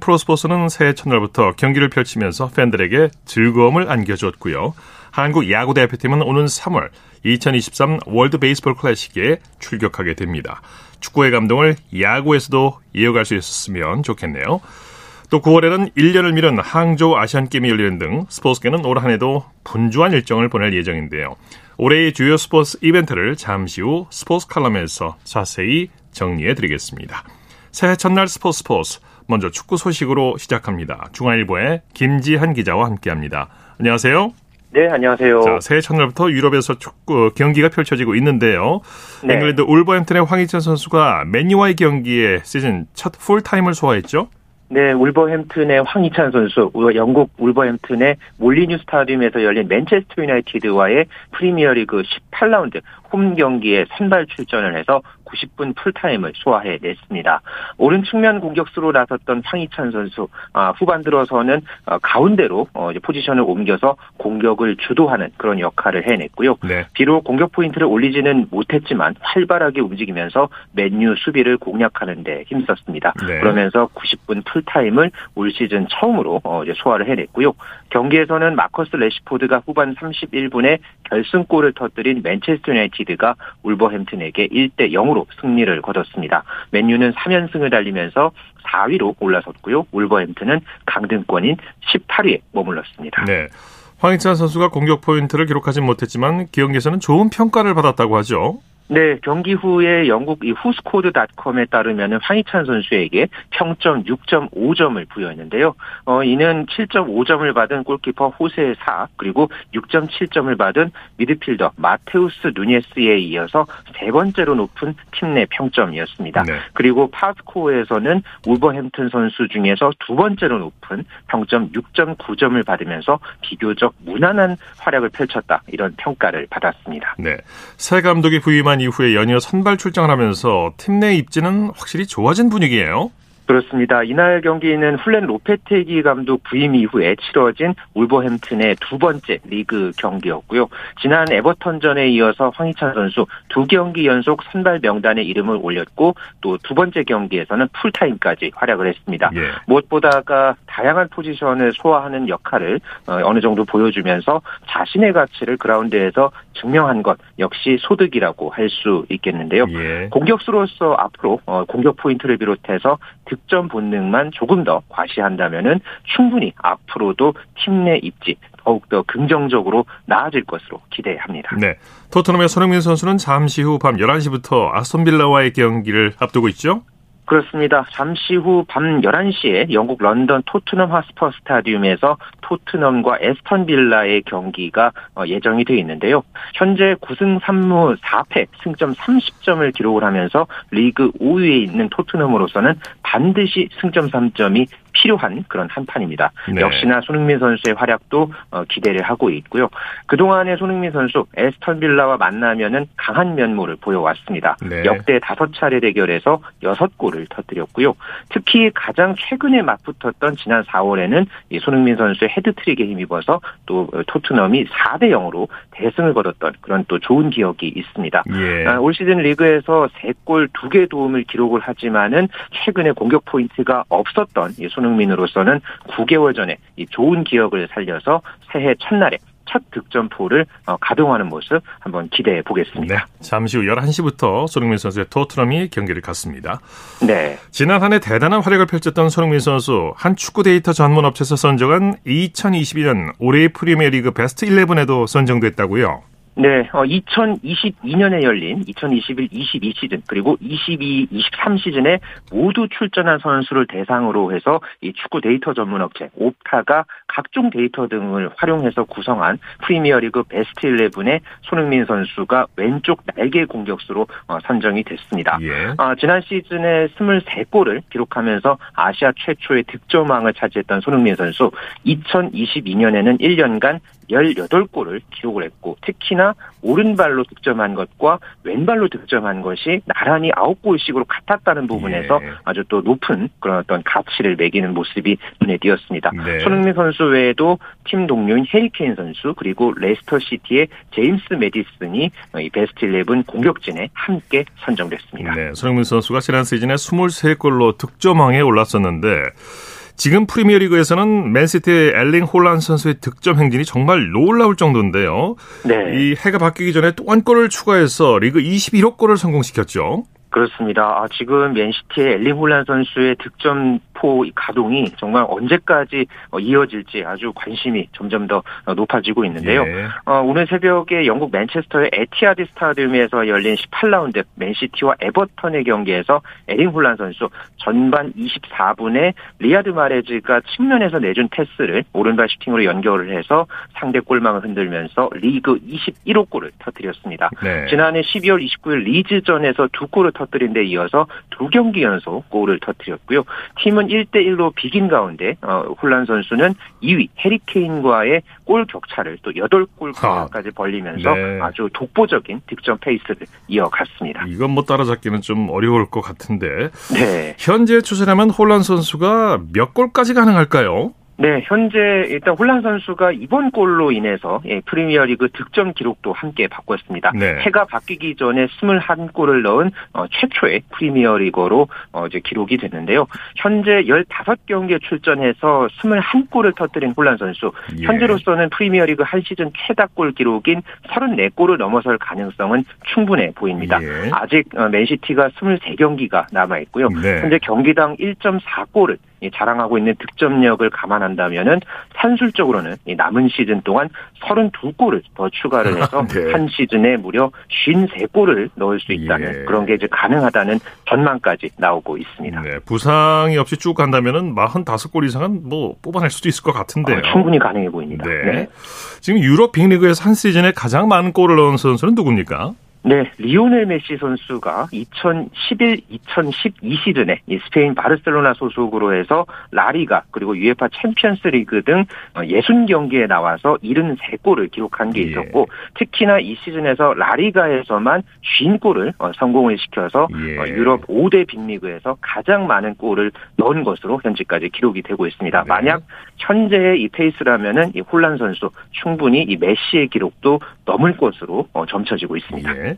프로스포츠는 새해 첫날부터 경기를 펼치면서 팬들에게 즐거움을 안겨줬고요. 한국 야구 대표팀은 오는 3월 2023 월드 베이스볼 클래식에 출격하게 됩니다. 축구의 감동을 야구에서도 이어갈 수 있었으면 좋겠네요. 또 9월에는 1년을 미룬 항저우 아시안게임이 열리는 등 스포츠계는 올 한해도 분주한 일정을 보낼 예정인데요. 올해의 주요 스포츠 이벤트를 잠시 후 스포츠 칼럼에서 자세히 정리해 드리겠습니다. 새해 첫날 스포츠 스포츠 먼저 축구 소식으로 시작합니다. 중앙일보의 김지한 기자와 함께합니다. 안녕하세요. 네, 안녕하세요. 자, 새해 첫날부터 유럽에서 축구 경기가 펼쳐지고 있는데요. 네. 잉글랜드 울버햄튼의 황희찬 선수가 맨유와의 경기에 시즌 첫 풀타임을 소화했죠. 네, 울버햄튼의 황희찬 선수, 영국 울버햄튼의 몰리뉴 스타디움에서 열린 맨체스터 유나이티드와의 프리미어리그 18라운드 홈 경기에 선발 출전을 해서 90분 풀타임을 소화해냈습니다. 오른 측면 공격수로 나섰던 황희찬 선수 아, 후반 들어서는 어, 가운데로 어, 포지션을 옮겨서 공격을 주도하는 그런 역할을 해냈고요. 네. 비록 공격 포인트를 올리지는 못했지만 활발하게 움직이면서 맨유 수비를 공략하는 데 힘썼습니다. 네. 그러면서 90분 풀타임을 올 시즌 처음으로 어, 소화를 해냈고요. 경기에서는 마커스 래시포드가 후반 31분에 결승골을 터뜨린 맨체스터 유나이티드가 울버햄튼에게 1대 0으로 승리를 거뒀습니다. 맨유는 3연승을 달리면서 4위로 올라섰고요. 울버햄튼은 강등권인 18위에 머물렀습니다. 네. 황희찬 선수가 공격 포인트를 기록하지 못했지만 기영에서는 좋은 평가를 받았다고 하죠. 네, 경기 후에 영국 이 후스코드닷컴에 따르면 황희찬 선수에게 평점 6.5점을 부여했는데요. 어, 이는 7.5점을 받은 골키퍼 호세 사 그리고 6.7점을 받은 미드필더 마테우스 누네스에 이어서 세 번째로 높은 팀 내 평점이었습니다. 네. 그리고 파스코에서는 울버햄튼 선수 중에서 두 번째로 높은 평점 6.9점을 받으면서 비교적 무난한 활약을 펼쳤다 이런 평가를 받았습니다. 네, 새 감독이 부임한 지난 이후에 연이어 선발 출장을 하면서 팀 내 입지는 확실히 좋아진 분위기예요. 그렇습니다. 이날 경기는 훌렌 로페테기 감독 부임 이후에 치러진 울버햄튼의 두 번째 리그 경기였고요. 지난 에버턴전에 이어서 황희찬 선수 두 경기 연속 선발 명단에 이름을 올렸고 또 두 번째 경기에서는 풀타임까지 활약을 했습니다. 예. 무엇보다가 다양한 포지션을 소화하는 역할을 어, 어느 정도 보여주면서 자신의 가치를 그라운드에서 증명한 것 역시 소득이라고 할 수 있겠는데요. 예. 공격수로서 앞으로 어, 공격 포인트를 비롯해서 득점 본능만 조금 더 과시한다면은 충분히 앞으로도 팀 내 입지 더욱더 긍정적으로 나아질 것으로 기대합니다. 네. 토트넘의 손흥민 선수는 잠시 후 밤 11시부터 아스톤빌라와의 경기를 앞두고 있죠? 그렇습니다. 잠시 후 밤 11시에 영국 런던 토트넘 하스퍼 스타디움에서 토트넘과 에스턴 빌라의 경기가 어, 예정이 되어 있는데요. 현재 9승 3무 4패 승점 30점을 기록을 하면서 리그 5위에 있는 토트넘으로서는 반드시 승점 3점이 필요한 그런 한판입니다. 네. 역시나 손흥민 선수의 활약도 어, 기대를 하고 있고요. 그동안의 손흥민 선수 애스턴 빌라와 만나면은 강한 면모를 보여왔습니다. 네. 역대 다섯 차례 대결에서 여섯 골을 터뜨렸고요. 특히 가장 최근에 맞붙었던 지난 4월에는 이 손흥민 선수의 해트트릭에 힘입어서 또 토트넘이 4대 0으로 대승을 거뒀던 그런 또 좋은 기억이 있습니다. 예. 아, 올 시즌 리그에서 3골 2개 도움을 기록을 하지만은 최근에 공격 포인트가 없었던 이 손흥민으로서는 9개월 전에 이 좋은 기억을 살려서 새해 첫날에 첫 득점포를 어, 가동하는 모습 한번 기대해 보겠습니다. 네, 잠시 후 11시부터 손흥민 선수의 토트넘이 경기를 갖습니다. 네. 지난 한 해 대단한 활약을 펼쳤던 손흥민 선수 한 축구 데이터 전문 업체에서 선정한 2022년 올해의 프리미어리그 베스트 11에도 선정됐다고요. 네, 어, 2022년에 열린 2021-22 시즌 그리고 22-23 시즌에 모두 출전한 선수를 대상으로 해서 이 축구 데이터 전문 업체 옵타가 각종 데이터 등을 활용해서 구성한 프리미어리그 베스트 11에 손흥민 선수가 왼쪽 날개 공격수로 어, 선정이 됐습니다. 예. 어, 지난 시즌에 23골을 기록하면서 아시아 최초의 득점왕을 차지했던 손흥민 선수 2022년에는 1년간 18골을 기록을 했고 특히나 오른발로 득점한 것과 왼발로 득점한 것이 나란히 9골씩으로 같았다는 부분에서 예. 아주 또 높은 그런 어떤 가치를 매기는 모습이 눈에 띄었습니다. 네. 손흥민 선수 외에도 팀 동료인 해리 케인 선수 그리고 레스터 시티의 제임스 매디슨이 이 베스트 11 공격진에 함께 선정됐습니다. 네, 손흥민 선수가 지난 시즌에 23골로 득점왕에 올랐었는데 지금 프리미어리그에서는 맨시티의 엘링 홀란 선수의 득점 행진이 정말 놀라울 정도인데요. 네. 이 해가 바뀌기 전에 또 한 골을 추가해서 리그 21호 골을 성공시켰죠. 그렇습니다. 아, 지금 맨시티의 엘링 홀란 선수의 득점포 가동이 정말 언제까지 어, 이어질지 아주 관심이 점점 더 어, 높아지고 있는데요. 예. 어, 오늘 새벽에 영국 맨체스터의 에티하드 스타디움에서 열린 18라운드 맨시티와 에버턴의 경기에서 엘링 홀란 선수 전반 24분에 리야드 마레즈가 측면에서 내준 패스를 오른발 슈팅으로 연결을 해서 상대 골망을 흔들면서 리그 21호 골을 터뜨렸습니다. 네. 지난해 12월 29일 리즈전에서 두 골을 터 터뜨린 데 이어서 두 경기 연속 골을 터뜨렸고요. 팀은 1대1로 비긴 가운데 어, 홀란 선수는 2위 해리케인과의 골 격차를 또 8골까지 아, 벌리면서 네. 아주 독보적인 득점 페이스를 이어갔습니다. 이건 뭐 따라잡기는 좀 어려울 것 같은데. 네. 현재 추세라면 홀란 선수가 몇 골까지 가능할까요? 네, 현재 일단 홀란 선수가 이번 골로 인해서 예, 프리미어리그 득점 기록도 함께 바꿨습니다. 네. 해가 바뀌기 전에 21골을 넣은 어, 최초의 프리미어리거로 어, 이제 기록이 됐는데요. 현재 15경기에 출전해서 21골을 터뜨린 홀란 선수. 예. 현재로서는 프리미어리그 한 시즌 최다골 기록인 34골을 넘어설 가능성은 충분해 보입니다. 예. 아직 어, 맨시티가 23경기가 남아 있고요. 네. 현재 경기당 1.4골을 자랑하고 있는 득점력을 감안한다면은 산술적으로는 남은 시즌 동안 32골을 더 추가를 해서 네. 한 시즌에 무려 53골을 넣을 수 있다는 예. 그런 게 이제 가능하다는 전망까지 나오고 있습니다. 네, 부상이 없이 쭉 간다면은 45골 이상은 뭐 뽑아낼 수도 있을 것 같은데요. 어, 충분히 가능해 보입니다. 네. 네. 지금 유럽 빅리그에서 한 시즌에 가장 많은 골을 넣은 선수는 누굽니까? 네, 리오넬 메시 선수가 2011, 2012 시즌에 스페인 바르셀로나 소속으로 해서 라리가 그리고 UEFA 챔피언스 리그 등 60경기에 어, 나와서 73골을 기록한 게 예. 있었고 예. 특히나 이 시즌에서 라리가에서만 50골을 어, 성공을 시켜서 예. 어, 유럽 5대 빅리그에서 가장 많은 골을 넣은 것으로 현재까지 기록이 되고 있습니다. 네. 만약 현재의 이 페이스라면은 이 홀란 선수 충분히 이 메시의 기록도 넘을 것으로 점쳐지고 있습니다. 예.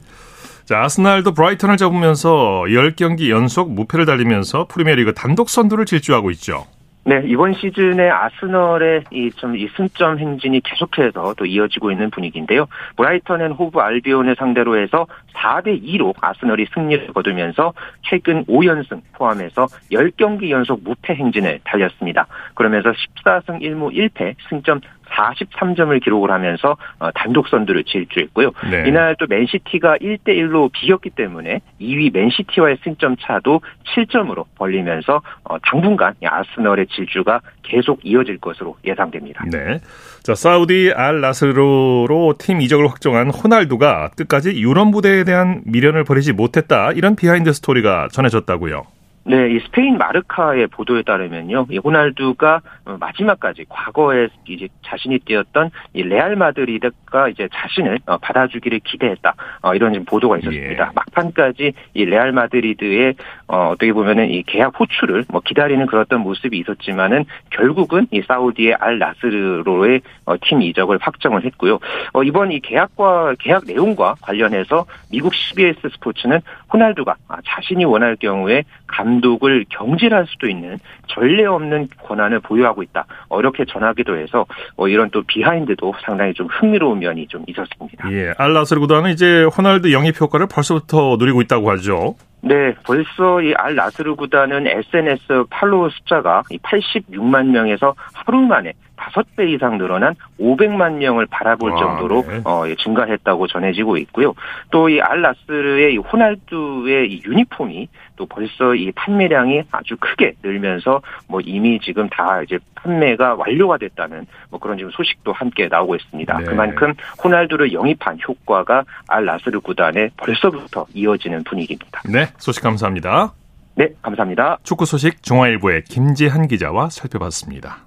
자, 아스날도 브라이턴을 잡으면서 10경기 연속 무패를 달리면서 프리미어리그 단독 선두를 질주하고 있죠. 네, 이번 시즌에 아스널의 이 좀 이 승점 행진이 계속해서 또 이어지고 있는 분위기인데요. 브라이턴 앤 호브 알비온을 상대로 해서 4대 2로 아스널이 승리를 거두면서 최근 5연승 포함해서 10경기 연속 무패 행진을 달렸습니다. 그러면서 14승 1무 1패 승점 43점을 기록을 하면서 어, 단독 선두를 질주했고요. 네. 이날 또 맨시티가 1대 1로 비겼기 때문에 2위 맨시티와의 승점 차도 7점으로 벌리면서 어, 당분간 아스널의 질주가 계속 이어질 것으로 예상됩니다. 네. 자, 사우디 알 나스르로 팀 이적을 확정한 호날두가 끝까지 유럽 무대에 대한 미련을 버리지 못했다. 이런 비하인드 스토리가 전해졌다고요. 네, 이 스페인 마르카의 보도에 따르면요, 이 호날두가 마지막까지 과거에 이제 자신이 뛰었던 이 레알 마드리드가 이제 자신을 어, 받아주기를 기대했다. 어, 이런 지금 보도가 있었습니다. 예. 막판까지 이 레알 마드리드의 어, 어떻게 보면은 이 계약 호출을 뭐 기다리는 그런 모습이 있었지만은 결국은 이 사우디의 알 나스르로의 어, 팀 이적을 확정을 했고요. 어, 이번 이 계약과 계약 내용과 관련해서 미국 CBS 스포츠는 호날두가 아, 자신이 원할 경우에 감 감독을 경질할 수도 있는 전례 없는 권한을 보유하고 있다. 어렵게 전하기도 해서 어, 이런 또 비하인드도 상당히 좀 흥미로운 면이 좀 있었습니다. 예, 알라스르 구단은 이제 호날두 영입 효과를 벌써부터 누리고 있다고 하죠. 네, 벌써 이 알 나스르 구단은 SNS 팔로우 숫자가 86만 명에서 하루 만에 5배 이상 늘어난 500만 명을 바라볼 아, 정도로 네. 어, 예, 증가했다고 전해지고 있고요. 또 이 알라스르의 이 호날두의 이 유니폼이 또 벌써 이 판매량이 아주 크게 늘면서 뭐 이미 지금 다 이제 판매가 완료가 됐다는 뭐 그런 지금 소식도 함께 나오고 있습니다. 네. 그만큼 호날두를 영입한 효과가 알라스르 구단에 벌써부터 이어지는 분위기입니다. 네, 소식 감사합니다. 네, 감사합니다. 축구 소식 중화일보의 김지한 기자와 살펴봤습니다.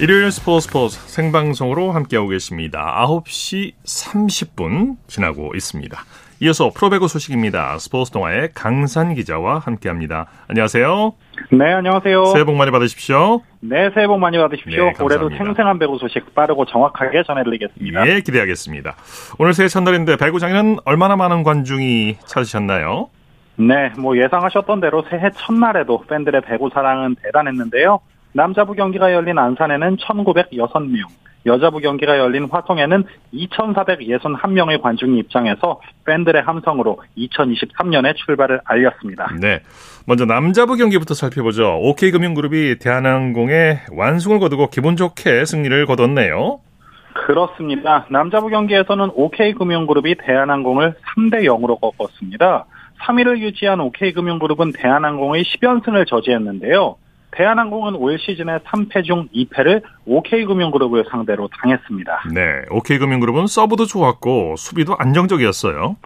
일요일 스포츠 스포츠 생방송으로 함께하고 계십니다. 9시 30분 지나고 있습니다. 이어서 프로배구 소식입니다. 스포츠 동아의 강산 기자와 함께합니다. 안녕하세요. 네, 안녕하세요. 새해 복 많이 받으십시오. 네, 새해 복 많이 받으십시오. 네, 올해도. 생생한 배구 소식 빠르고 정확하게 전해드리겠습니다. 예, 기대하겠습니다. 오늘 새해 첫날인데 배구장에는 얼마나 많은 관중이 찾으셨나요? 네, 뭐 예상하셨던 대로 새해 첫날에도 팬들의 배구 사랑은 대단했는데요. 남자부 경기가 열린 안산에는 1,906명, 여자부 경기가 열린 화성에는 2,461명의 관중이 입장해서 팬들의 함성으로 2023년의 출발을 알렸습니다. 네. 먼저 남자부 경기부터 살펴보죠. OK금융그룹이 대한항공에 완승을 거두고 기분 좋게 승리를 거뒀네요. 그렇습니다. 남자부 경기에서는 OK금융그룹이 대한항공을 3대 0으로 꺾었습니다. 3위를 유지한 OK금융그룹은 대한항공의 10연승을 저지했는데요. 대한항공은 올 시즌에 3패 중 2패를 OK금융그룹을 상대로 당했습니다. 네. OK금융그룹은 서브도 좋았고 수비도 안정적이었어요.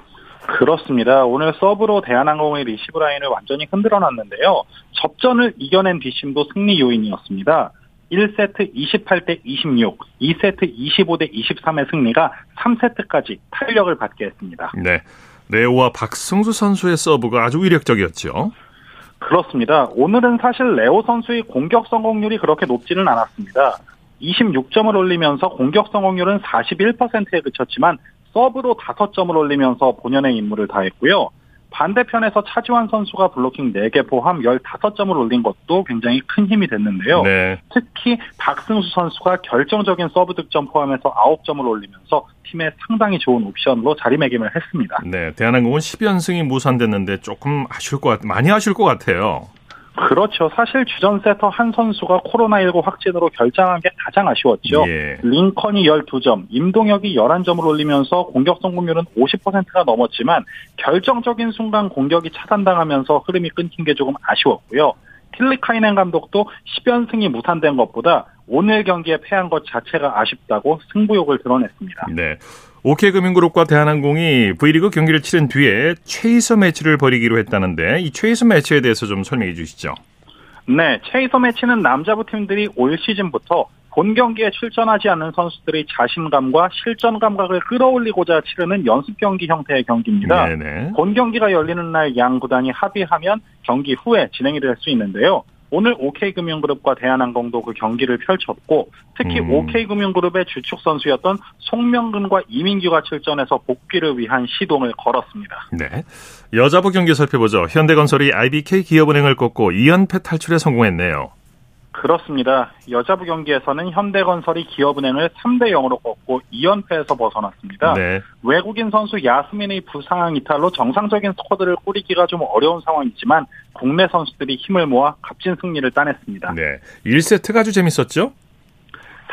그렇습니다. 오늘 서브로 대한항공의 리시브 라인을 완전히 흔들어 놨는데요. 접전을 이겨낸 뒷심도 승리 요인이었습니다. 1세트 28대 26, 2세트 25대 23의 승리가 3세트까지 탄력을 받게 했습니다. 네. 레오와 박승수 선수의 서브가 아주 위력적이었죠. 그렇습니다. 오늘은 사실 레오 선수의 공격 성공률이 그렇게 높지는 않았습니다. 26점을 올리면서 공격 성공률은 41%에 그쳤지만 서브로 5점을 올리면서 본연의 임무를 다했고요. 반대편에서 차지환 선수가 블로킹 4개 포함 15점을 올린 것도 굉장히 큰 힘이 됐는데요. 네. 특히 박승수 선수가 결정적인 서브 득점 포함해서 9점을 올리면서 팀에 상당히 좋은 옵션으로 자리매김을 했습니다. 네. 대한항공은 10연승이 무산됐는데 조금 아쉬울 것 같, 많이 아쉬울 것 같아요. 그렇죠. 사실 주전 세터 한 선수가 코로나19 확진으로 결장한 게 가장 아쉬웠죠. 예. 링컨이 12점, 임동혁이 11점을 올리면서 공격 성공률은 50%가 넘었지만 결정적인 순간 공격이 차단당하면서 흐름이 끊긴 게 조금 아쉬웠고요. 틸리카이넨 감독도 10연승이 무산된 것보다 오늘 경기에 패한 것 자체가 아쉽다고 승부욕을 드러냈습니다. 네. OK금융그룹과 대한항공이 V리그 경기를 치른 뒤에 최이서 매치를 벌이기로 했다는데 이 최이서 매치에 대해서 좀 설명해 주시죠. 네, 체이서 매치는 남자부 팀들이 올 시즌부터 본 경기에 출전하지 않는 선수들의 자신감과 실전 감각을 끌어올리고자 치르는 연습 경기 형태의 경기입니다. 네네. 본 경기가 열리는 날 양 구단이 합의하면 경기 후에 진행이 될 수 있는데요. 오늘 OK금융그룹과 대한항공도 그 경기를 펼쳤고 특히 음. OK금융그룹의 주축 선수였던 송명근과 이민규가 출전해서 복귀를 위한 시동을 걸었습니다. 네. 여자부 경기 살펴보죠. 현대건설이 IBK 기업은행을 꺾고 2연패 탈출에 성공했네요. 그렇습니다. 여자부 경기에서는 현대건설이 기업은행을 3대 0으로 꺾고 2연패에서 벗어났습니다. 네. 외국인 선수 야스민의 부상 이탈로 정상적인 스쿼드를 꾸리기가 좀 어려운 상황이지만 국내 선수들이 힘을 모아 값진 승리를 따냈습니다. 네. 1세트가 아주 재밌었죠?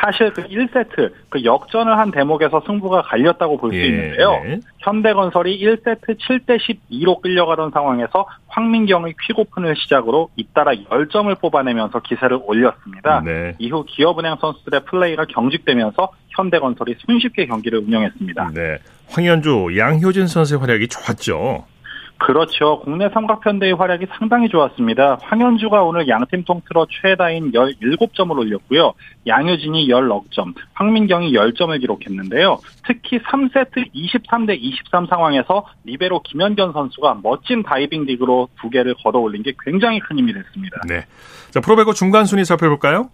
사실 그 1세트 그 역전을 한 대목에서 승부가 갈렸다고 볼수 예, 있는데요. 네. 현대건설이 1세트 7대 12로 끌려가던 상황에서 황민경의 퀵오픈을 시작으로 잇따라 10점을 뽑아내면서 기세를 올렸습니다. 네. 이후 기업은행 선수들의 플레이가 경직되면서 현대건설이 손쉽게 경기를 운영했습니다. 네. 황현주, 양효진 선수의 활약이 좋았죠. 그렇죠. 국내 삼각편대의 활약이 상당히 좋았습니다. 황현주가 오늘 양팀 통틀어 최다인 17점을 올렸고요. 양효진이 19점, 황민경이 10점을 기록했는데요. 특히 3세트 23대 23 상황에서 리베로 김현견 선수가 멋진 다이빙 딕으로 두 개를 걷어 올린 게 굉장히 큰 힘이 됐습니다. 네. 자, 프로배구 중간 순위 살펴볼까요?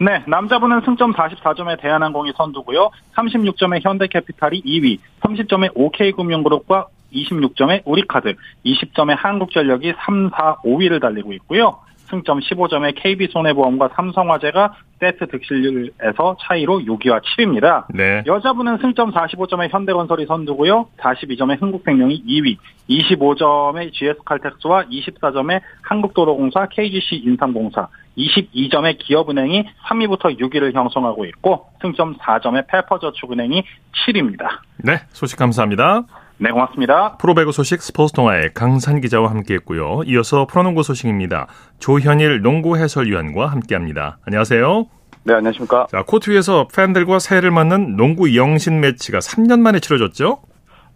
네, 남자분은 승점 44점의 대한항공이 선두고요. 36점의 현대캐피탈이 2위, 30점의 OK금융그룹과 26점의 우리카드, 20점의 한국전력이 3, 4, 5위를 달리고 있고요. 승점 15점의 KB손해보험과 삼성화재가 세트 득실률에서 차이로 6위와 7위입니다. 네. 여자분은 승점 45점의 현대건설이 선두고요. 42점의 흥국생명이 2위, 25점의 GS칼텍스와 24점의 한국도로공사, KGC 인삼공사, 22점의 기업은행이 3위부터 6위를 형성하고 있고 승점 4점의 페퍼저축은행이 7위입니다. 네. 소식 감사합니다. 네, 고맙습니다. 프로배구 소식 스포츠 동아의 강산 기자와 함께했고요. 이어서 프로농구 소식입니다. 조현일 농구 해설위원과 함께합니다. 안녕하세요. 네, 안녕하십니까. 자, 코트 위에서 팬들과 새해를 맞는 농구 영신 매치가 3년 만에 치러졌죠?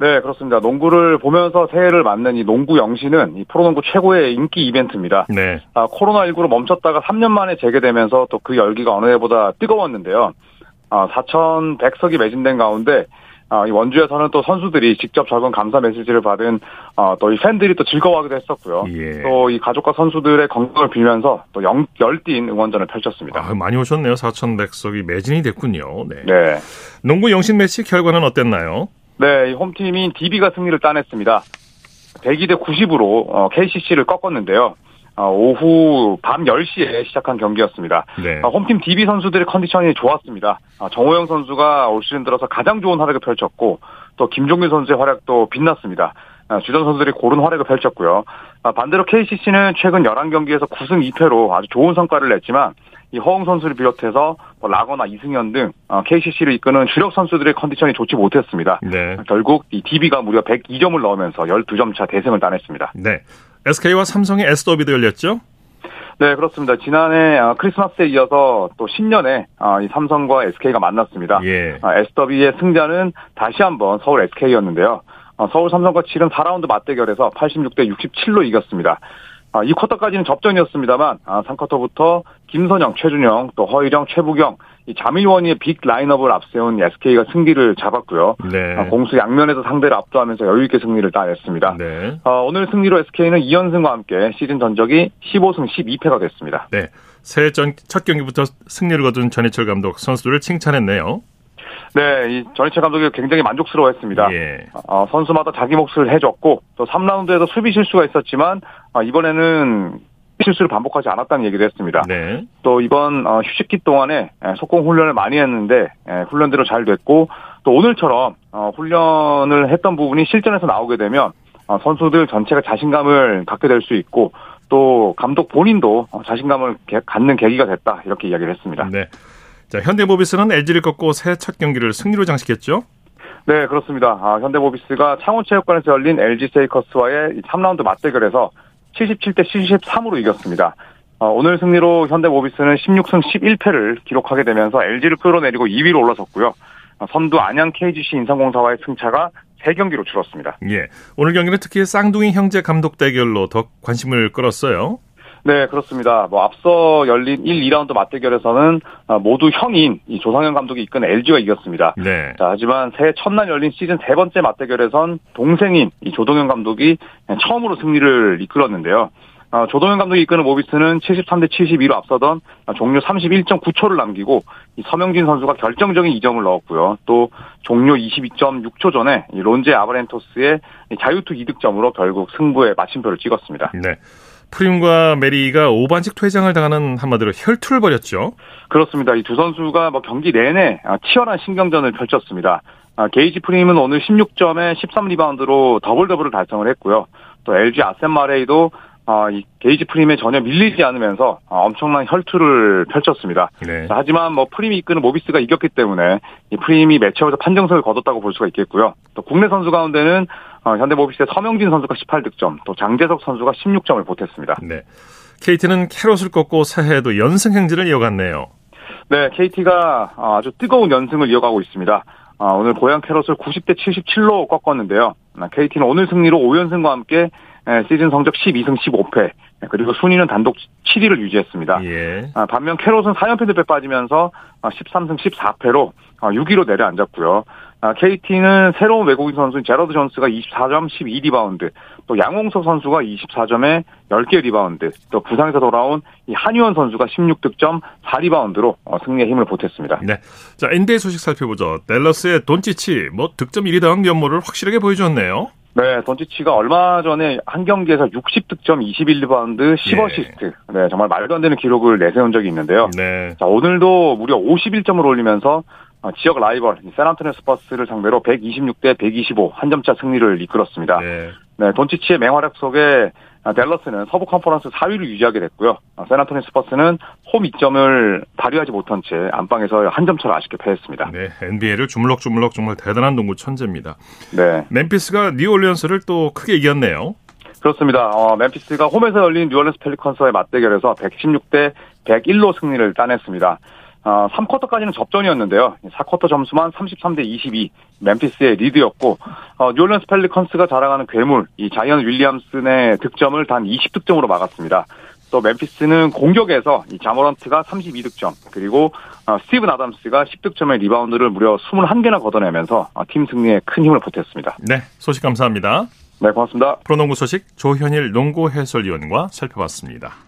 네, 그렇습니다. 농구를 보면서 새해를 맞는 이 농구 영신은 이 프로농구 최고의 인기 이벤트입니다. 네. 아, 코로나19로 멈췄다가 3년 만에 재개되면서 또 그 열기가 어느 해보다 뜨거웠는데요. 아, 4,100석이 매진된 가운데 아, 이 원주에서는 또 선수들이 직접 적은 감사 메시지를 받은 어, 또 이 팬들이 또 즐거워하기도 했었고요. 예. 또이 가족과 선수들의 건강을 빌면서 또 영, 열띤 응원전을 펼쳤습니다. 아, 많이 오셨네요. 4,100석이 매진이 됐군요. 네. 네. 농구 영신 매치 결과는 어땠나요? 네, 이 홈팀인 DB가 승리를 따냈습니다. 102대 90으로 어, KCC를 꺾었는데요. 어, 오후 밤 10시에 시작한 경기였습니다. 네. 어, 홈팀 DB 선수들의 컨디션이 좋았습니다. 어, 정호영 선수가 올 시즌 들어서 가장 좋은 활약을 펼쳤고 또 김종규 선수의 활약도 빛났습니다. 어, 주전 선수들이 고른 활약을 펼쳤고요. 아, 반대로 KCC는 최근 11경기에서 9승 2패로 아주 좋은 성과를 냈지만 이 허웅 선수를 비롯해서 뭐 라거나 이승현 등 어, KCC를 이끄는 주력 선수들의 컨디션이 좋지 못했습니다. 네. 결국 이 DB가 무려 102점을 넣으면서 12점 차 대승을 따냈습니다. 네. SK와 삼성의 S더비도 열렸죠? 네, 그렇습니다. 지난해 어, 크리스마스에 이어서 또 신년에 어, 이 삼성과 SK가 만났습니다. 예. 어, S더비의 승자는 다시 한번 서울 SK였는데요. 서울 삼성과 치른 4라운드 맞대결에서 86대 67로 이겼습니다. 아, 이 쿼터까지는 접전이었습니다만 아, 3쿼터부터 김선영, 최준영, 또 허일영, 최부경, 이 자밀원이의 빅 라인업을 앞세운 SK가 승기를 잡았고요. 네. 아, 공수 양면에서 상대를 압도하면서 여유 있게 승리를 따냈습니다. 네. 어, 오늘 승리로 SK는 2연승과 함께 시즌 전적이 15승 12패가 됐습니다. 네. 새해 전, 첫 경기부터 승리를 거둔 전희철 감독 선수들을 칭찬했네요. 네, 이 전희철 감독이 굉장히 만족스러워했습니다. 예. 어, 선수마다 자기 몫을 해줬고 또 3라운드에도 수비 실수가 있었지만 어, 이번에는 실수를 반복하지 않았다는 얘기도 했습니다. 네. 또 이번 어, 휴식기 동안에 에, 속공 훈련을 많이 했는데 에, 훈련대로 잘 됐고 또 오늘처럼 어, 훈련을 했던 부분이 실전에서 나오게 되면 어, 선수들 전체가 자신감을 갖게 될 수 있고 또 감독 본인도 어, 자신감을 게- 갖는 계기가 됐다 이렇게 이야기를 했습니다. 네. 자, 현대모비스는 LG를 꺾고 새해 첫 경기를 승리로 장식했죠? 네, 그렇습니다. 아, 현대모비스가 창원체육관에서 열린 LG 세이커스와의 3라운드 맞대결에서 77대 73으로 이겼습니다. 어, 오늘 승리로 현대모비스는 16승 11패를 기록하게 되면서 LG를 끌어내리고 2위로 올라섰고요. 어, 선두 안양 KGC 인삼공사와의 승차가 3경기로 줄었습니다. 예. 오늘 경기는 특히 쌍둥이 형제 감독 대결로 더 관심을 끌었어요. 네, 그렇습니다. 뭐 앞서 열린 1, 2라운드 맞대결에서는 어, 모두 형인 이 조상현 감독이 이끈 LG가 이겼습니다. 네. 자, 하지만 새해 첫날 열린 시즌 세 번째 맞대결에선 동생인 이 조동현 감독이 처음으로 승리를 이끌었는데요. 어, 조동현 감독이 이끄는 모비스는 73대 72로 앞서던 종료 31.9초를 남기고 이 서명진 선수가 결정적인 2점을 넣었고요. 또 종료 22.6초 전에 이 론제 아바렌토스의 이 자유투 이득점으로 결국 승부에 마침표를 찍었습니다. 네. 프림과 마레이가 오반칙 퇴장을 당하는 한마디로 혈투를 벌였죠. 그렇습니다. 이 두 선수가 뭐 경기 내내 아, 치열한 신경전을 펼쳤습니다. 아, 게이지 프림은 오늘 16점에 13리바운드로 더블 더블을 달성을 했고요. 또 LG 아셈 마레이도 아, 이 게이지 프림에 전혀 밀리지 않으면서 아, 엄청난 혈투를 펼쳤습니다. 네. 자, 하지만 뭐 프림이 이끄는 모비스가 이겼기 때문에 이 프림이 매치업에서 판정승을 거뒀다고 볼 수가 있겠고요. 또 국내 선수 가운데는 어, 현대모비스의 서명진 선수가 18득점, 또 장재석 선수가 16점을 보탰습니다. 네. KT는 캐롯을 꺾고 새해에도 연승 행진을 이어갔네요. 네, KT가 아주 뜨거운 연승을 이어가고 있습니다. 아, 오늘 고양 캐럿을 90대 77로 꺾었는데요. KT는 오늘 승리로 5연승과 함께 에, 시즌 성적 12승 15패 그리고 순위는 단독 7위를 유지했습니다. 예. 아, 반면 캐롯은 4연패 에 빠지면서 13승 14패로 6위로 내려앉았고요. 아, KT는 새로운 외국인 선수인 재로드 존스가 24점 12리바운드, 또 양홍석 선수가 24점에 10개 리바운드, 또 부상에서 돌아온 이 한희원 선수가 16득점 4리바운드로 어, 승리의 힘을 보탰습니다. 네. 자, NBA 소식 살펴보죠. 댈러스의 돈치치, 뭐 득점 1위다운 면모를 확실하게 보여줬네요. 네, 돈치치가 얼마 전에 한 경기에서 60득점 21리바운드 10어시스트. 네, 정말 말도 안 되는 기록을 내세운 적이 있는데요. 네. 자, 오늘도 무려 51점을 올리면서 어, 지역 라이벌 샌안토니오 스퍼스를 상대로 126대 125 한 점차 승리를 이끌었습니다. 네. 네, 돈치치의 맹활약 속에 아, 댈러스는 서부 컨퍼런스 4위를 유지하게 됐고요. 아, 샌안토니오 스퍼스는 홈 이점을 발휘하지 못한 채 안방에서 한 점 차로 아쉽게 패했습니다. 네. NBA를 주물럭주물럭 정말 대단한 농구 천재입니다. 네, 멤피스가 뉴올리언스를 또 크게 이겼네요. 그렇습니다. 어, 멤피스가 홈에서 열린 뉴올리언스 펠리컨스와의 맞대결에서 116대 101로 승리를 따냈습니다. 어, 3쿼터까지는 접전이었는데요. 4쿼터 점수만 33대 22, 멤피스의 리드였고 어, 뉴올리언스 펠리컨스가 자랑하는 괴물 이 자이언 윌리엄슨의 득점을 단 20득점으로 막았습니다. 또 멤피스는 공격에서 이 자 모란트가 32득점 그리고 어, 스티븐 아담스가 10득점의 리바운드를 무려 21개나 걷어내면서 어, 팀 승리에 큰 힘을 보탰습니다. 네, 소식 감사합니다. 네, 고맙습니다. 프로농구 소식 조현일 농구 해설위원과 살펴봤습니다.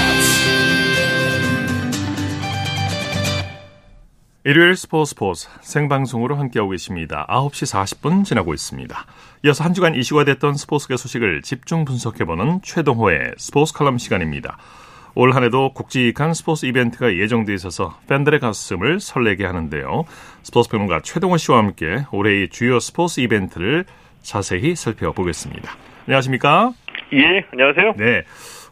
일요일 스포츠 스포츠 생방송으로 함께하고 계십니다. 9시 40분 지나고 있습니다. 이어서 한 주간 이슈가 됐던 스포츠계 소식을 집중 분석해보는 최동호의 스포츠 칼럼 시간입니다. 올 한해도 굵직한 스포츠 이벤트가 예정돼 있어서 팬들의 가슴을 설레게 하는데요. 스포츠 평론가 최동호 씨와 함께 올해의 주요 스포츠 이벤트를 자세히 살펴보겠습니다. 안녕하십니까? 예, 안녕하세요. 네.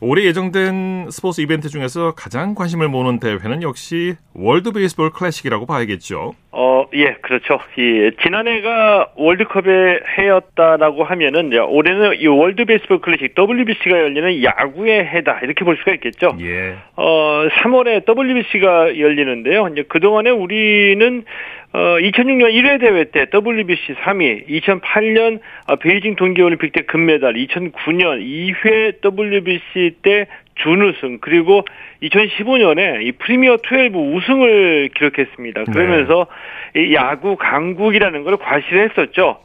올해 예정된 스포츠 이벤트 중에서 가장 관심을 모으는 대회는 역시 월드 베이스볼 클래식이라고 봐야겠죠. 어, 예, 그렇죠. 이 지난해가 월드컵의 해였다라고 하면은 올해는 이 월드 베이스볼 클래식 WBC가 열리는 야구의 해다 이렇게 볼 수가 있겠죠. 예. 어, 3월에 WBC가 열리는데요. 이제 그동안에 우리는 어, 2006년 1회 대회 때 WBC 3위, 2008년 어, 베이징 동계올림픽 때 금메달, 2009년 2회 WBC 때 준우승, 그리고 2015년에 이 프리미어 12 우승을 기록했습니다. 그러면서 이 야구 강국이라는 걸 과시했었죠.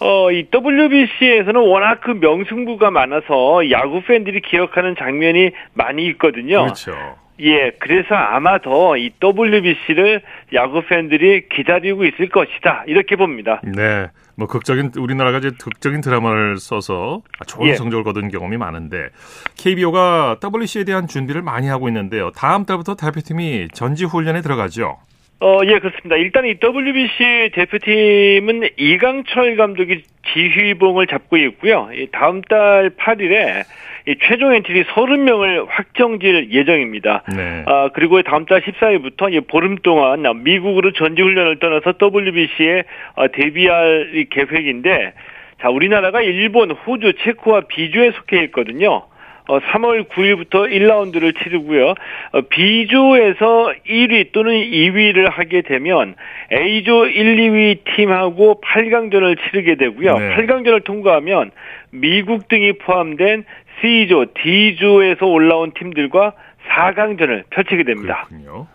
어, 이 WBC에서는 워낙 그 명승부가 많아서 야구 팬들이 기억하는 장면이 많이 있거든요. 그렇죠. 예, 그래서 아마 더 이 WBC를 야구 팬들이 기다리고 있을 것이다. 이렇게 봅니다. 네. 뭐 극적인 우리나라가 이제 극적인 드라마를 써서 좋은 예. 성적을 거둔 경험이 많은데 KBO가 WBC에 대한 준비를 많이 하고 있는데요. 다음 달부터 대표팀이 전지 훈련에 들어가죠. 어, 예, 그렇습니다. 일단 이 WBC 대표팀은 이강철 감독이 지휘봉을 잡고 있고요. 이 다음 달 8일에 이 최종 엔트리 30명을 확정질 예정입니다. 네. 아, 그리고 다음 달 14일부터 이 보름 동안 미국으로 전지훈련을 떠나서 WBC에 어, 대비할 이 계획인데, 자, 우리나라가 일본, 호주, 체코와 비주에 속해 있거든요. 어, 3월 9일부터 1라운드를 치르고요. 어, B조에서 1위 또는 2위를 하게 되면 A조 1, 2위 팀하고 8강전을 치르게 되고요. 네. 8강전을 통과하면 미국 등이 포함된 C조, D조에서 올라온 팀들과 4강전을 펼치게 됩니다. 그렇군요.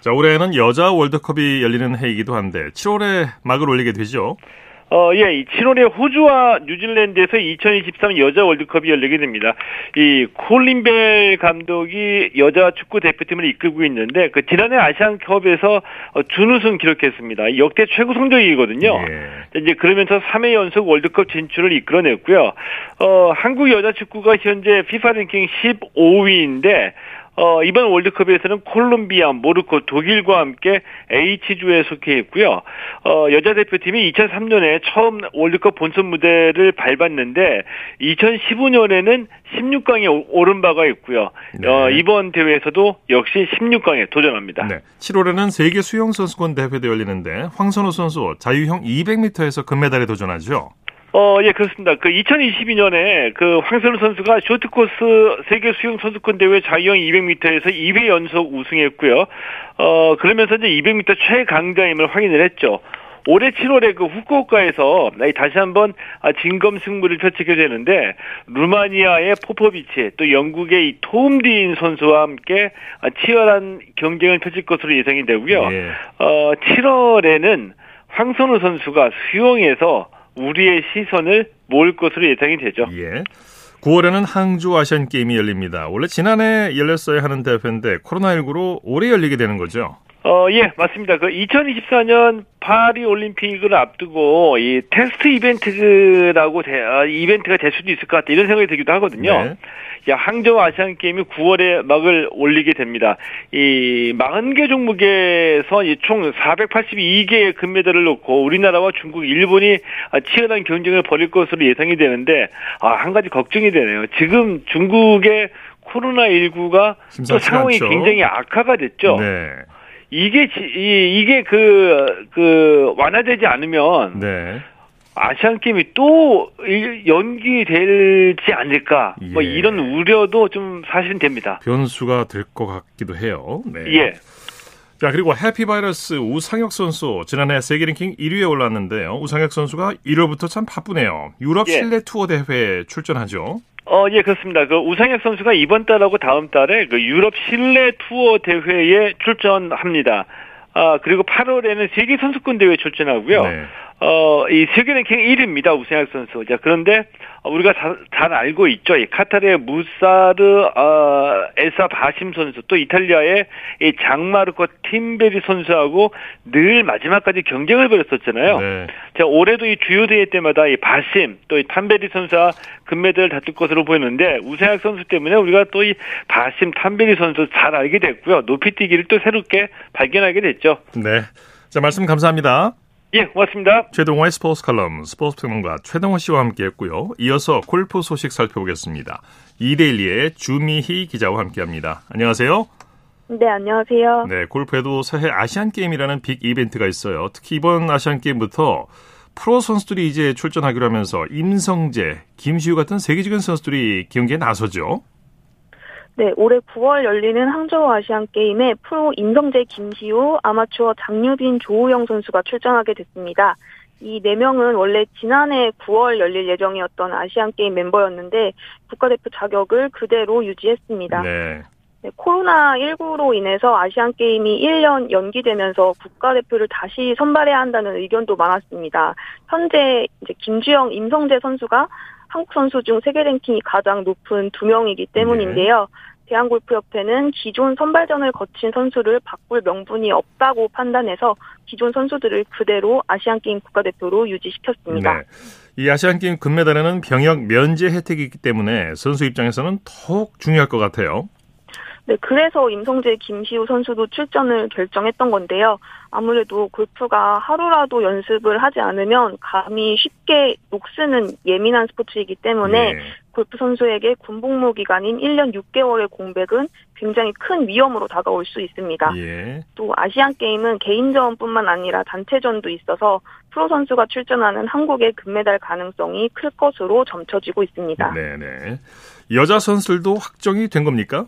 자, 올해는 여자 월드컵이 열리는 해이기도 한데 7월에 막을 올리게 되죠. 어, 예, 이 7월에 호주와 뉴질랜드에서 2023 여자 월드컵이 열리게 됩니다. 이 콜린벨 감독이 여자 축구 대표팀을 이끌고 있는데 그 지난해 아시안컵에서 어, 준우승 기록했습니다. 이 역대 최고 성적이거든요. 예. 이제 그러면서 3회 연속 월드컵 진출을 이끌어냈고요. 어, 한국 여자 축구가 현재 FIFA 랭킹 15위인데 어, 이번 월드컵에서는 콜롬비아, 모로코, 독일과 함께 H조에 속해 있고요. 어, 여자 대표팀이 2003년에 처음 월드컵 본선 무대를 밟았는데 2015년에는 16강에 오른 바가 있고요. 네. 어, 이번 대회에서도 역시 16강에 도전합니다. 네. 7월에는 세계 수영 선수권 대회도 열리는데 황선우 선수 자유형 200m에서 금메달에 도전하죠. 어, 예, 그렇습니다. 그 2022년에 그 황선우 선수가 쇼트코스 세계 수영 선수권 대회 자유형 200m에서 2회 연속 우승했고요. 어, 그러면서 이제 200m 최강자임을 확인을 했죠. 올해 7월에 그 후쿠오카에서 다시 한번 아, 진검 승부를 펼치게 되는데 루마니아의 포포비치 또 영국의 이 토움디인 선수와 함께 아, 치열한 경쟁을 펼칠 것으로 예상이 되고요. 예. 어, 7월에는 황선우 선수가 수영에서 우리의 시선을 모을 것으로 예상이 되죠. 예. 9월에는 항주 아시안 게임이 열립니다. 원래 지난해 열렸어야 하는 대회인데 코로나19로 올해 열리게 되는 거죠. 어, 예, 맞습니다. 그 2024년 파리 올림픽을 앞두고 이 테스트 이벤트라고 대, 아, 이벤트가 될 수도 있을 것 같다 이런 생각이 들기도 하거든요. 네. 야, 항저우 아시안 게임이 9월에 막을 올리게 됩니다. 이 40개 종목에서 이총 482개의 금메달을 놓고 우리나라와 중국, 일본이 아, 치열한 경쟁을 벌일 것으로 예상이 되는데 아, 한 가지 걱정이 되네요. 지금 중국의 코로나19가 또 상황이 않죠. 굉장히 악화가 됐죠. 네. 이게 지- 이, 이게 그, 그 완화되지 않으면 네. 아시안 게임이 또 일- 연기될지 않을까 뭐 예. 이런 우려도 좀 사실은 됩니다. 변수가 될 것 같기도 해요. 네. 예. 자, 그리고 해피바이러스 우상혁 선수 지난해 세계 랭킹 1위에 올랐는데요. 우상혁 선수가 1월부터 참 바쁘네요. 유럽 예. 실내 투어 대회에 출전하죠. 어, 예, 그렇습니다. 그 우상혁 선수가 이번 달하고 다음 달에 그 유럽 실내 투어 대회에 출전합니다. 아, 그리고 8월에는 세계 선수권 대회에 출전하고요. 네. 어, 이 세계 랭킹 1위입니다. 우상혁 선수. 자, 그런데 어, 우리가 다- 잘 알고 있죠. 이 카타르의 무사르 어, 에사 바심 선수 또 이탈리아의 이 장마르코 팀베리 선수하고 늘 마지막까지 경쟁을 벌였었잖아요. 네. 자, 올해도 이 주요 대회 때마다 이 바심 또 이 탐베리 선수와 금메달을 다툴 것으로 보이는데 우세학 선수 때문에 우리가 또 이 바심 탐베리 선수 잘 알게 됐고요. 높이뛰기를 또 새롭게 발견하게 됐죠. 네. 자, 말씀 감사합니다. 예, 고맙습니다. 최동호의 스포츠 칼럼, 스포츠 평론가 최동호 씨와 함께 했고요. 이어서 골프 소식 살펴보겠습니다. 이데일리의 주미희 기자와 함께 합니다. 안녕하세요. 네, 안녕하세요. 네, 골프에도 새해 아시안 게임이라는 빅 이벤트가 있어요. 특히 이번 아시안 게임부터 프로 선수들이 이제 출전하기로 하면서 임성재, 김시우 같은 세계적인 선수들이 경기에 나서죠. 네, 올해 9월 열리는 항저우 아시안 게임에 프로 임성재, 김시우, 아마추어 장유빈, 조우영 선수가 출전하게 됐습니다. 이네 명은 원래 지난해 9월 열릴 예정이었던 아시안 게임 멤버였는데 국가대표 자격을 그대로 유지했습니다. 네. 네, 코로나19로 인해서 아시안 게임이 1년 연기되면서 국가대표를 다시 선발해야 한다는 의견도 많았습니다. 현재 이제 김주영, 임성재 선수가 한국 선수 중 세계 랭킹이 가장 높은 두 명이기 때문인데요. 대한골프협회는 기존 선발전을 거친 선수를 바꿀 명분이 없다고 판단해서 기존 선수들을 그대로 아시안게임 국가대표로 유지시켰습니다. 네. 이 아시안게임 금메달에는 병역 면제 혜택이 있기 때문에 선수 입장에서는 더욱 중요할 것 같아요. 네, 그래서 임성재, 김시우 선수도 출전을 결정했던 건데요. 아무래도 골프가 하루라도 연습을 하지 않으면 감이 쉽게 녹쓰는 예민한 스포츠이기 때문에 네. 골프 선수에게 군복무 기간인 1년 6개월의 공백은 굉장히 큰 위험으로 다가올 수 있습니다. 예. 또 아시안 게임은 개인전뿐만 아니라 단체전도 있어서 프로 선수가 출전하는 한국의 금메달 가능성이 클 것으로 점쳐지고 있습니다. 네, 네. 여자 선수들도 확정이 된 겁니까?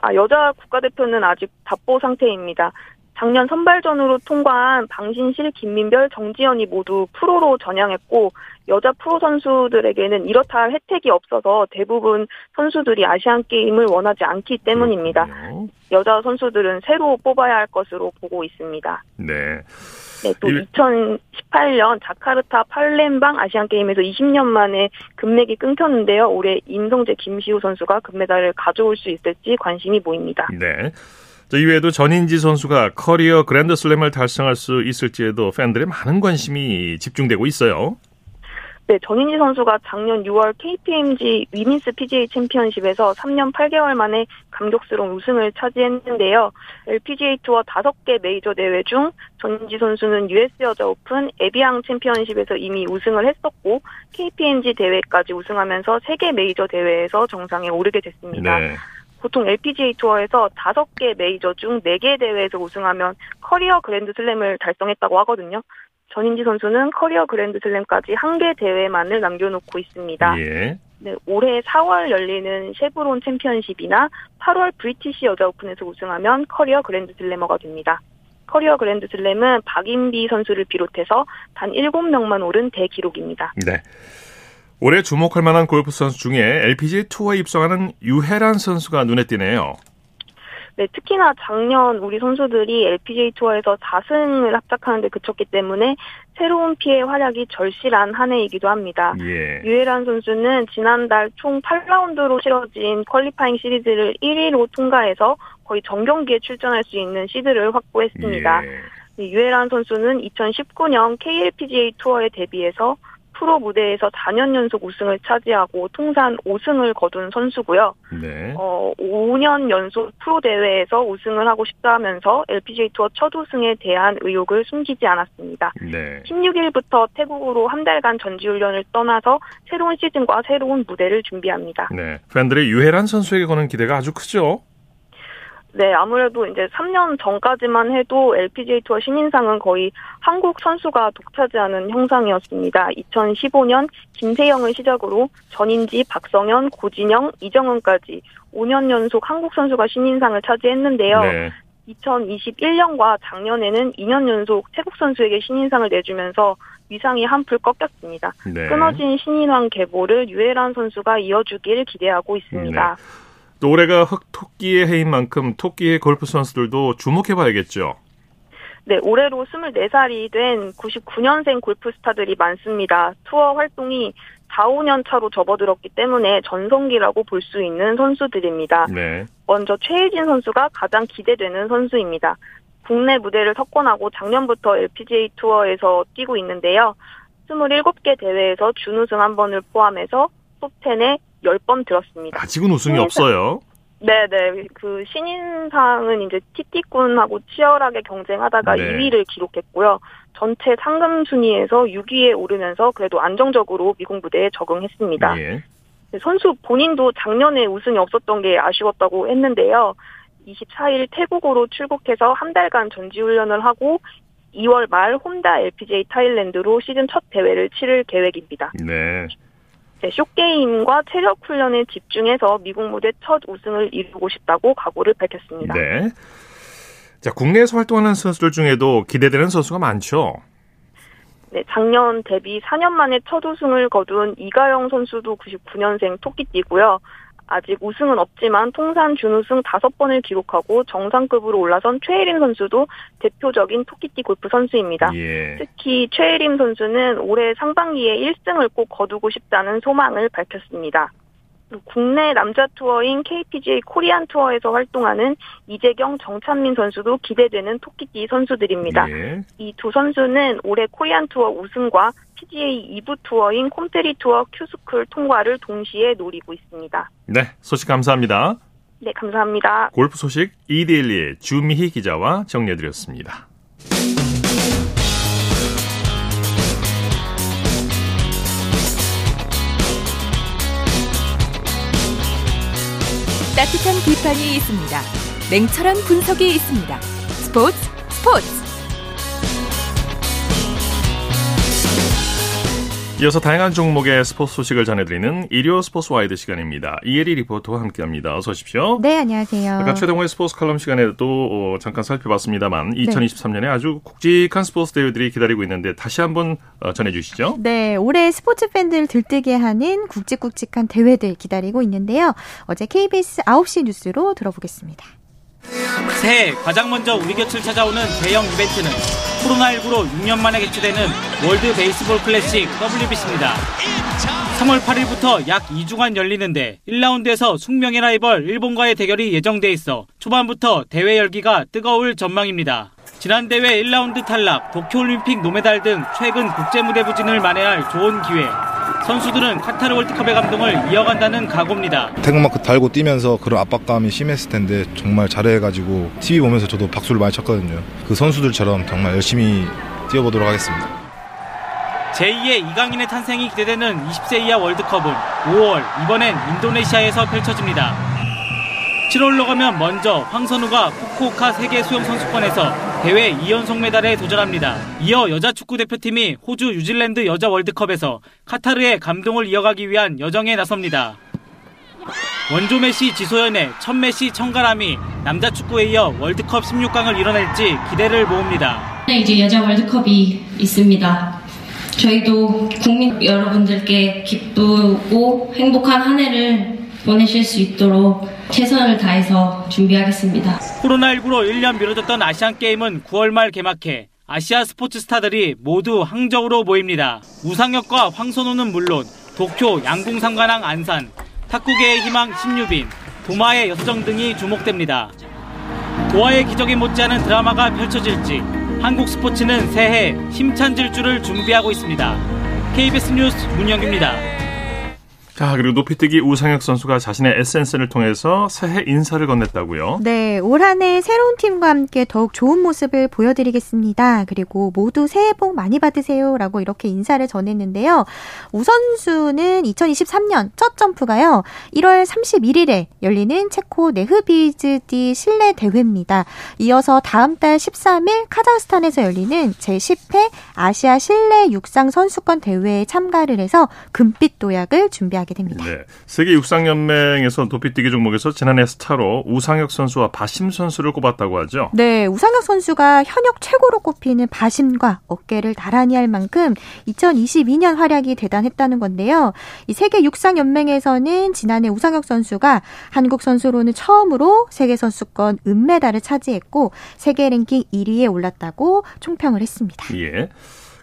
아, 여자 국가대표는 아직 답보 상태입니다. 작년 선발전으로 통과한 방신실, 김민별, 정지연이 모두 프로로 전향했고 여자 프로 선수들에게는 이렇다 할 혜택이 없어서 대부분 선수들이 아시안 게임을 원하지 않기 때문입니다. 여자 선수들은 새로 뽑아야 할 것으로 보고 있습니다. 네. 네, 또 일- 2018년 자카르타 팔렘방 아시안 게임에서 20년 만에 금맥이 끊겼는데요. 올해 임성재, 김시우 선수가 금메달을 가져올 수 있을지 관심이 모입니다. 네. 자, 이외에도 전인지 선수가 커리어 그랜드슬램을 달성할 수 있을지에도 팬들의 많은 관심이 집중되고 있어요. 네, 전인지 선수가 작년 6월 KPMG 위민스 PGA 챔피언십에서 3년 8개월 만에 감격스러운 우승을 차지했는데요. LPGA 투어 5개 메이저 대회 중 전인지 선수는 US 여자 오픈, 에비앙 챔피언십에서 이미 우승을 했었고 KPMG 대회까지 우승하면서 3개 메이저 대회에서 정상에 오르게 됐습니다. 네. 보통 LPGA 투어에서 5개 메이저 중 4개 대회에서 우승하면 커리어 그랜드 슬램을 달성했다고 하거든요. 전인지 선수는 커리어 그랜드 슬램까지 한 개 대회만을 남겨놓고 있습니다. 예. 네, 올해 4월 열리는 쉐브론 챔피언십이나 8월 브리티시 여자 오픈에서 우승하면 커리어 그랜드 슬래머가 됩니다. 커리어 그랜드 슬램은 박인비 선수를 비롯해서 단 7명만 오른 대기록입니다. 네. 올해 주목할 만한 골프 선수 중에 LPGA 투어에 입성하는 유혜란 선수가 눈에 띄네요. 네, 특히나 작년 우리 선수들이 LPGA 투어에서 4승을 합작하는 데 그쳤기 때문에 새로운 피해 활약이 절실한 한 해이기도 합니다. 예. 유해란 선수는 지난달 총 8라운드로 치러진 퀄리파잉 시리즈를 1위로 통과해서 거의 정경기에 출전할 수 있는 시드를 확보했습니다. 예. 이 유해란 선수는 2019년 KLPGA 투어에 데뷔해서 프로 무대에서 4년 연속 우승을 차지하고 통산 5승을 거둔 선수고요. 네. 어, 5년 연속 프로 대회에서 우승을 하고 싶다면서 LPGA 투어 첫 우승에 대한 의욕을 숨기지 않았습니다. 네. 16일부터 태국으로 한 달간 전지훈련을 떠나서 새로운 시즌과 새로운 무대를 준비합니다. 네. 팬들의 유해란 선수에게 거는 기대가 아주 크죠. 네, 아무래도 이제 3년 전까지만 해도 LPGA 투어 신인상은 거의 한국 선수가 독차지하는 형상이었습니다. 2015년 김세영을 시작으로 전인지, 박성현, 고진영, 이정은까지 5년 연속 한국 선수가 신인상을 차지했는데요. 네. 2021년과 작년에는 2년 연속 태국 선수에게 신인상을 내주면서 위상이 한풀 꺾였습니다. 네. 끊어진 신인왕 계보를 유해란 선수가 이어주길 기대하고 있습니다. 또 올해가 흑토끼의 해인 만큼 토끼의 골프 선수들도 주목해봐야겠죠. 네, 올해로 24살이 된 99년생 골프 스타들이 많습니다. 투어 활동이 4, 5년 차로 접어들었기 때문에 전성기라고 볼 수 있는 선수들입니다. 네. 먼저 최혜진 선수가 가장 기대되는 선수입니다. 국내 무대를 석권하고 작년부터 LPGA 투어에서 뛰고 있는데요. 27개 대회에서 준우승 한 번을 포함해서 톱10에 10번 들었습니다. 아직은 우승이 네. 없어요. 네네. 그 신인상은 이제 티티꾼하고 치열하게 경쟁하다가 네. 2위를 기록했고요. 전체 상금 순위에서 6위에 오르면서 그래도 안정적으로 미국 무대에 적응했습니다. 예. 선수 본인도 작년에 우승이 없었던 게 아쉬웠다고 했는데요. 24일 태국으로 출국해서 한 달간 전지훈련을 하고 2월 말 혼다 LPGA 타일랜드로 시즌 첫 대회를 치를 계획입니다. 네. 네, 쇼게임과 체력 훈련에 집중해서 미국 무대 첫 우승을 이루고 싶다고 각오를 밝혔습니다. 네. 자, 국내에서 활동하는 선수들 중에도 기대되는 선수가 많죠. 네, 작년 데뷔 4년 만에 첫 우승을 거둔 이가영 선수도 99년생 토끼띠고요. 아직 우승은 없지만 통산 준우승 5번을 기록하고 정상급으로 올라선 최혜림 선수도 대표적인 토끼띠 골프 선수입니다. 예. 특히 최혜림 선수는 올해 상반기에 1승을 꼭 거두고 싶다는 소망을 밝혔습니다. 국내 남자 투어인 KPGA 코리안 투어에서 활동하는 이재경, 정찬민 선수도 기대되는 토끼띠 선수들입니다. 예. 이 두 선수는 올해 코리안 투어 우승과 PGA 2부 투어인 Korn Ferry 투어 Q스쿨 통과를 동시에 노리고 있습니다. 네. 소식 감사합니다. 네, 감사합니다. 골프 소식 이데일리의 주미희 기자와 정리해드렸습니다. 따뜻한 비판이 있습니다. 냉철한 분석이 있습니다. 스포츠 스포츠 이어서 다양한 종목의 스포츠 소식을 전해드리는 일요 스포츠 와이드 시간입니다. 이혜리 리포터와 함께합니다. 어서 오십시오. 네, 안녕하세요. 아까 최동호의 스포츠 칼럼 시간에도 어, 잠깐 살펴봤습니다만 2023년에 아주 굵직한 스포츠 대회들이 기다리고 있는데 다시 한번 어, 전해주시죠. 네, 올해 스포츠 팬들 들뜨게 하는 굵직굵직한 대회들 기다리고 있는데요. 어제 KBS 9시 뉴스로 들어보겠습니다. 새해 가장 먼저 우리 곁을 찾아오는 대형 이벤트는 코로나19로 6년 만에 개최되는 월드 베이스볼 클래식 WBC입니다. 3월 8일부터 약 2주간 열리는데 1라운드에서 숙명의 라이벌 일본과의 대결이 예정돼 있어 초반부터 대회 열기가 뜨거울 전망입니다. 지난 대회 1라운드 탈락, 도쿄올림픽 노메달 등 최근 국제 무대 부진을 만회할 좋은 기회. 선수들은 카타르 월드컵의 감동을 이어간다는 각오입니다. 태극마크 달고 뛰면서 그런 압박감이 심했을 텐데 정말 잘해가지고 TV 보면서 저도 박수를 많이 쳤거든요. 그 선수들처럼 정말 열심히 뛰어보도록 하겠습니다. 제2의 이강인의 탄생이 기대되는 20세 이하 월드컵은 5월 이번엔 인도네시아에서 펼쳐집니다. 7월로 가면 먼저 황선우가 후쿠오카 세계 수영 선수권에서 대회 2연속 메달에 도전합니다. 이어 여자 축구 대표팀이 호주 뉴질랜드 여자 월드컵에서 카타르의 감동을 이어가기 위한 여정에 나섭니다. 원조 메시 지소연의 첫 메시 청가람이 남자 축구에 이어 월드컵 16강을 이뤄낼지 기대를 모읍니다. 네, 이제 여자 월드컵이 있습니다. 저희도 국민 여러분들께 기쁘고 행복한 한 해를 보내실 수 있도록 최선을 다해서 준비하겠습니다. 코로나19로 1년 미뤄졌던 아시안게임은 9월 말 개막해 아시아 스포츠 스타들이 모두 항저우로 모입니다. 우상혁과 황선우는 물론 도쿄 양궁상관왕 안산, 탁구계의 희망 신유빈, 도마의 여수정 등이 주목됩니다. 도하의 기적에 못지않은 드라마가 펼쳐질지 한국 스포츠는 새해 힘찬 질주를 준비하고 있습니다. KBS 뉴스 문영규입니다. 자, 그리고 높이뛰기 우상혁 선수가 자신의 에센스를 통해서 새해 인사를 건넸다고요? 네, 올 한 해 새로운 팀과 함께 더욱 좋은 모습을 보여드리겠습니다. 그리고 모두 새해 복 많이 받으세요라고 이렇게 인사를 전했는데요. 우 선수는 2023년 첫 점프가요. 1월 31일에 열리는 체코 네흐비즈디 실내 대회입니다. 이어서 다음 달 13일 카자흐스탄에서 열리는 제10회 아시아 실내 육상 선수권 대회에 참가를 해서 금빛 도약을 준비하 게 됩니다. 네. 세계 육상연맹에서 높이뛰기 종목에서 지난해 스타로 우상혁 선수와 바심 선수를 꼽았다고 하죠. 네, 우상혁 선수가 현역 최고로 꼽히는 바심과 어깨를 나란히 할 만큼 2022년 활약이 대단했다는 건데요. 이 세계 육상연맹에서는 지난해 우상혁 선수가 한국 선수로는 처음으로 세계 선수권 은메달을 차지했고 세계 랭킹 1위에 올랐다고 총평을 했습니다. 예.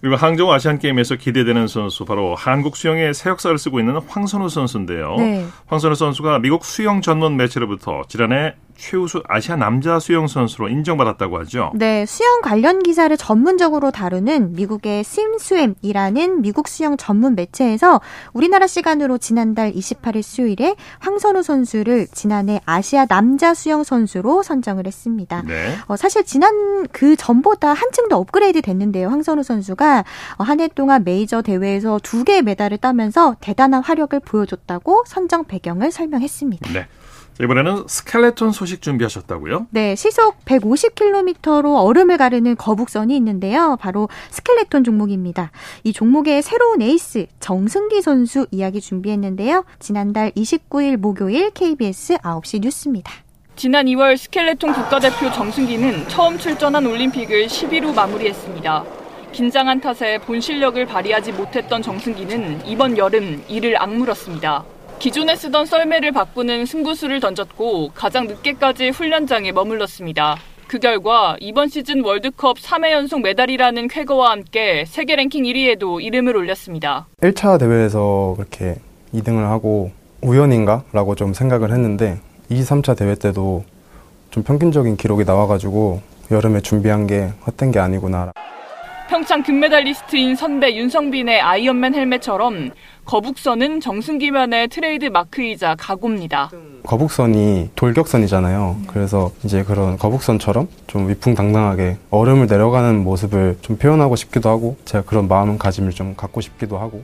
그리고 항저우 아시안 게임에서 기대되는 선수 바로 한국 수영의 새 역사를 쓰고 있는 황선우 선수인데요. 네. 황선우 선수가 미국 수영 전문 매체로부터 지난해 최우수 아시아 남자 수영 선수로 인정받았다고 하죠. 네, 수영 관련 기사를 전문적으로 다루는 미국의 심스웸이라는 미국 수영 전문 매체에서 우리나라 시간으로 지난달 28일 수요일에 황선우 선수를 지난해 아시아 남자 수영 선수로 선정을 했습니다. 네. 어, 사실 지난 그 전보다 한층 더 업그레이드 됐는데요. 황선우 선수가 어, 한해 동안 메이저 대회에서 두 개의 메달을 따면서 대단한 화력을 보여줬다고 선정 배경을 설명했습니다. 네. 이번에는 스켈레톤 소식 준비하셨다고요? 네, 시속 150km로 얼음을 가르는 거북선이 있는데요. 바로 스켈레톤 종목입니다. 이 종목의 새로운 에이스 정승기 선수 이야기 준비했는데요. 지난달 29일 목요일 KBS 9시 뉴스입니다. 지난 2월 스켈레톤 국가대표 정승기는 처음 출전한 올림픽을 10위로 마무리했습니다. 긴장한 탓에 본 실력을 발휘하지 못했던 정승기는 이번 여름 이를 악물었습니다. 기존에 쓰던 썰매를 바꾸는 승부수를 던졌고 가장 늦게까지 훈련장에 머물렀습니다. 그 결과 이번 시즌 월드컵 3회 연속 메달이라는 쾌거와 함께 세계 랭킹 1위에도 이름을 올렸습니다. 1차 대회에서 그렇게 2등을 하고 우연인가? 라고 좀 생각을 했는데 2, 3차 대회 때도 좀 평균적인 기록이 나와가지고 여름에 준비한 게 헛된 게 아니구나. 평창 금메달리스트인 선배 윤성빈의 아이언맨 헬멧처럼 거북선은 정승기만의 트레이드 마크이자 각오입니다. 거북선이 돌격선이잖아요. 그래서 이제 그런 거북선처럼 좀 위풍당당하게 얼음을 내려가는 모습을 좀 표현하고 싶기도 하고 제가 그런 마음가짐을 좀 갖고 싶기도 하고.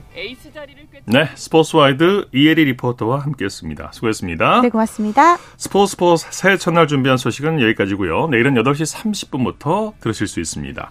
네, 스포츠와이드 이혜리 리포터와 함께했습니다. 수고했습니다. 네, 고맙습니다. 스포츠 스포츠 새해 첫날 준비한 소식은 여기까지고요. 내일은 8시 30분부터 들으실 수 있습니다.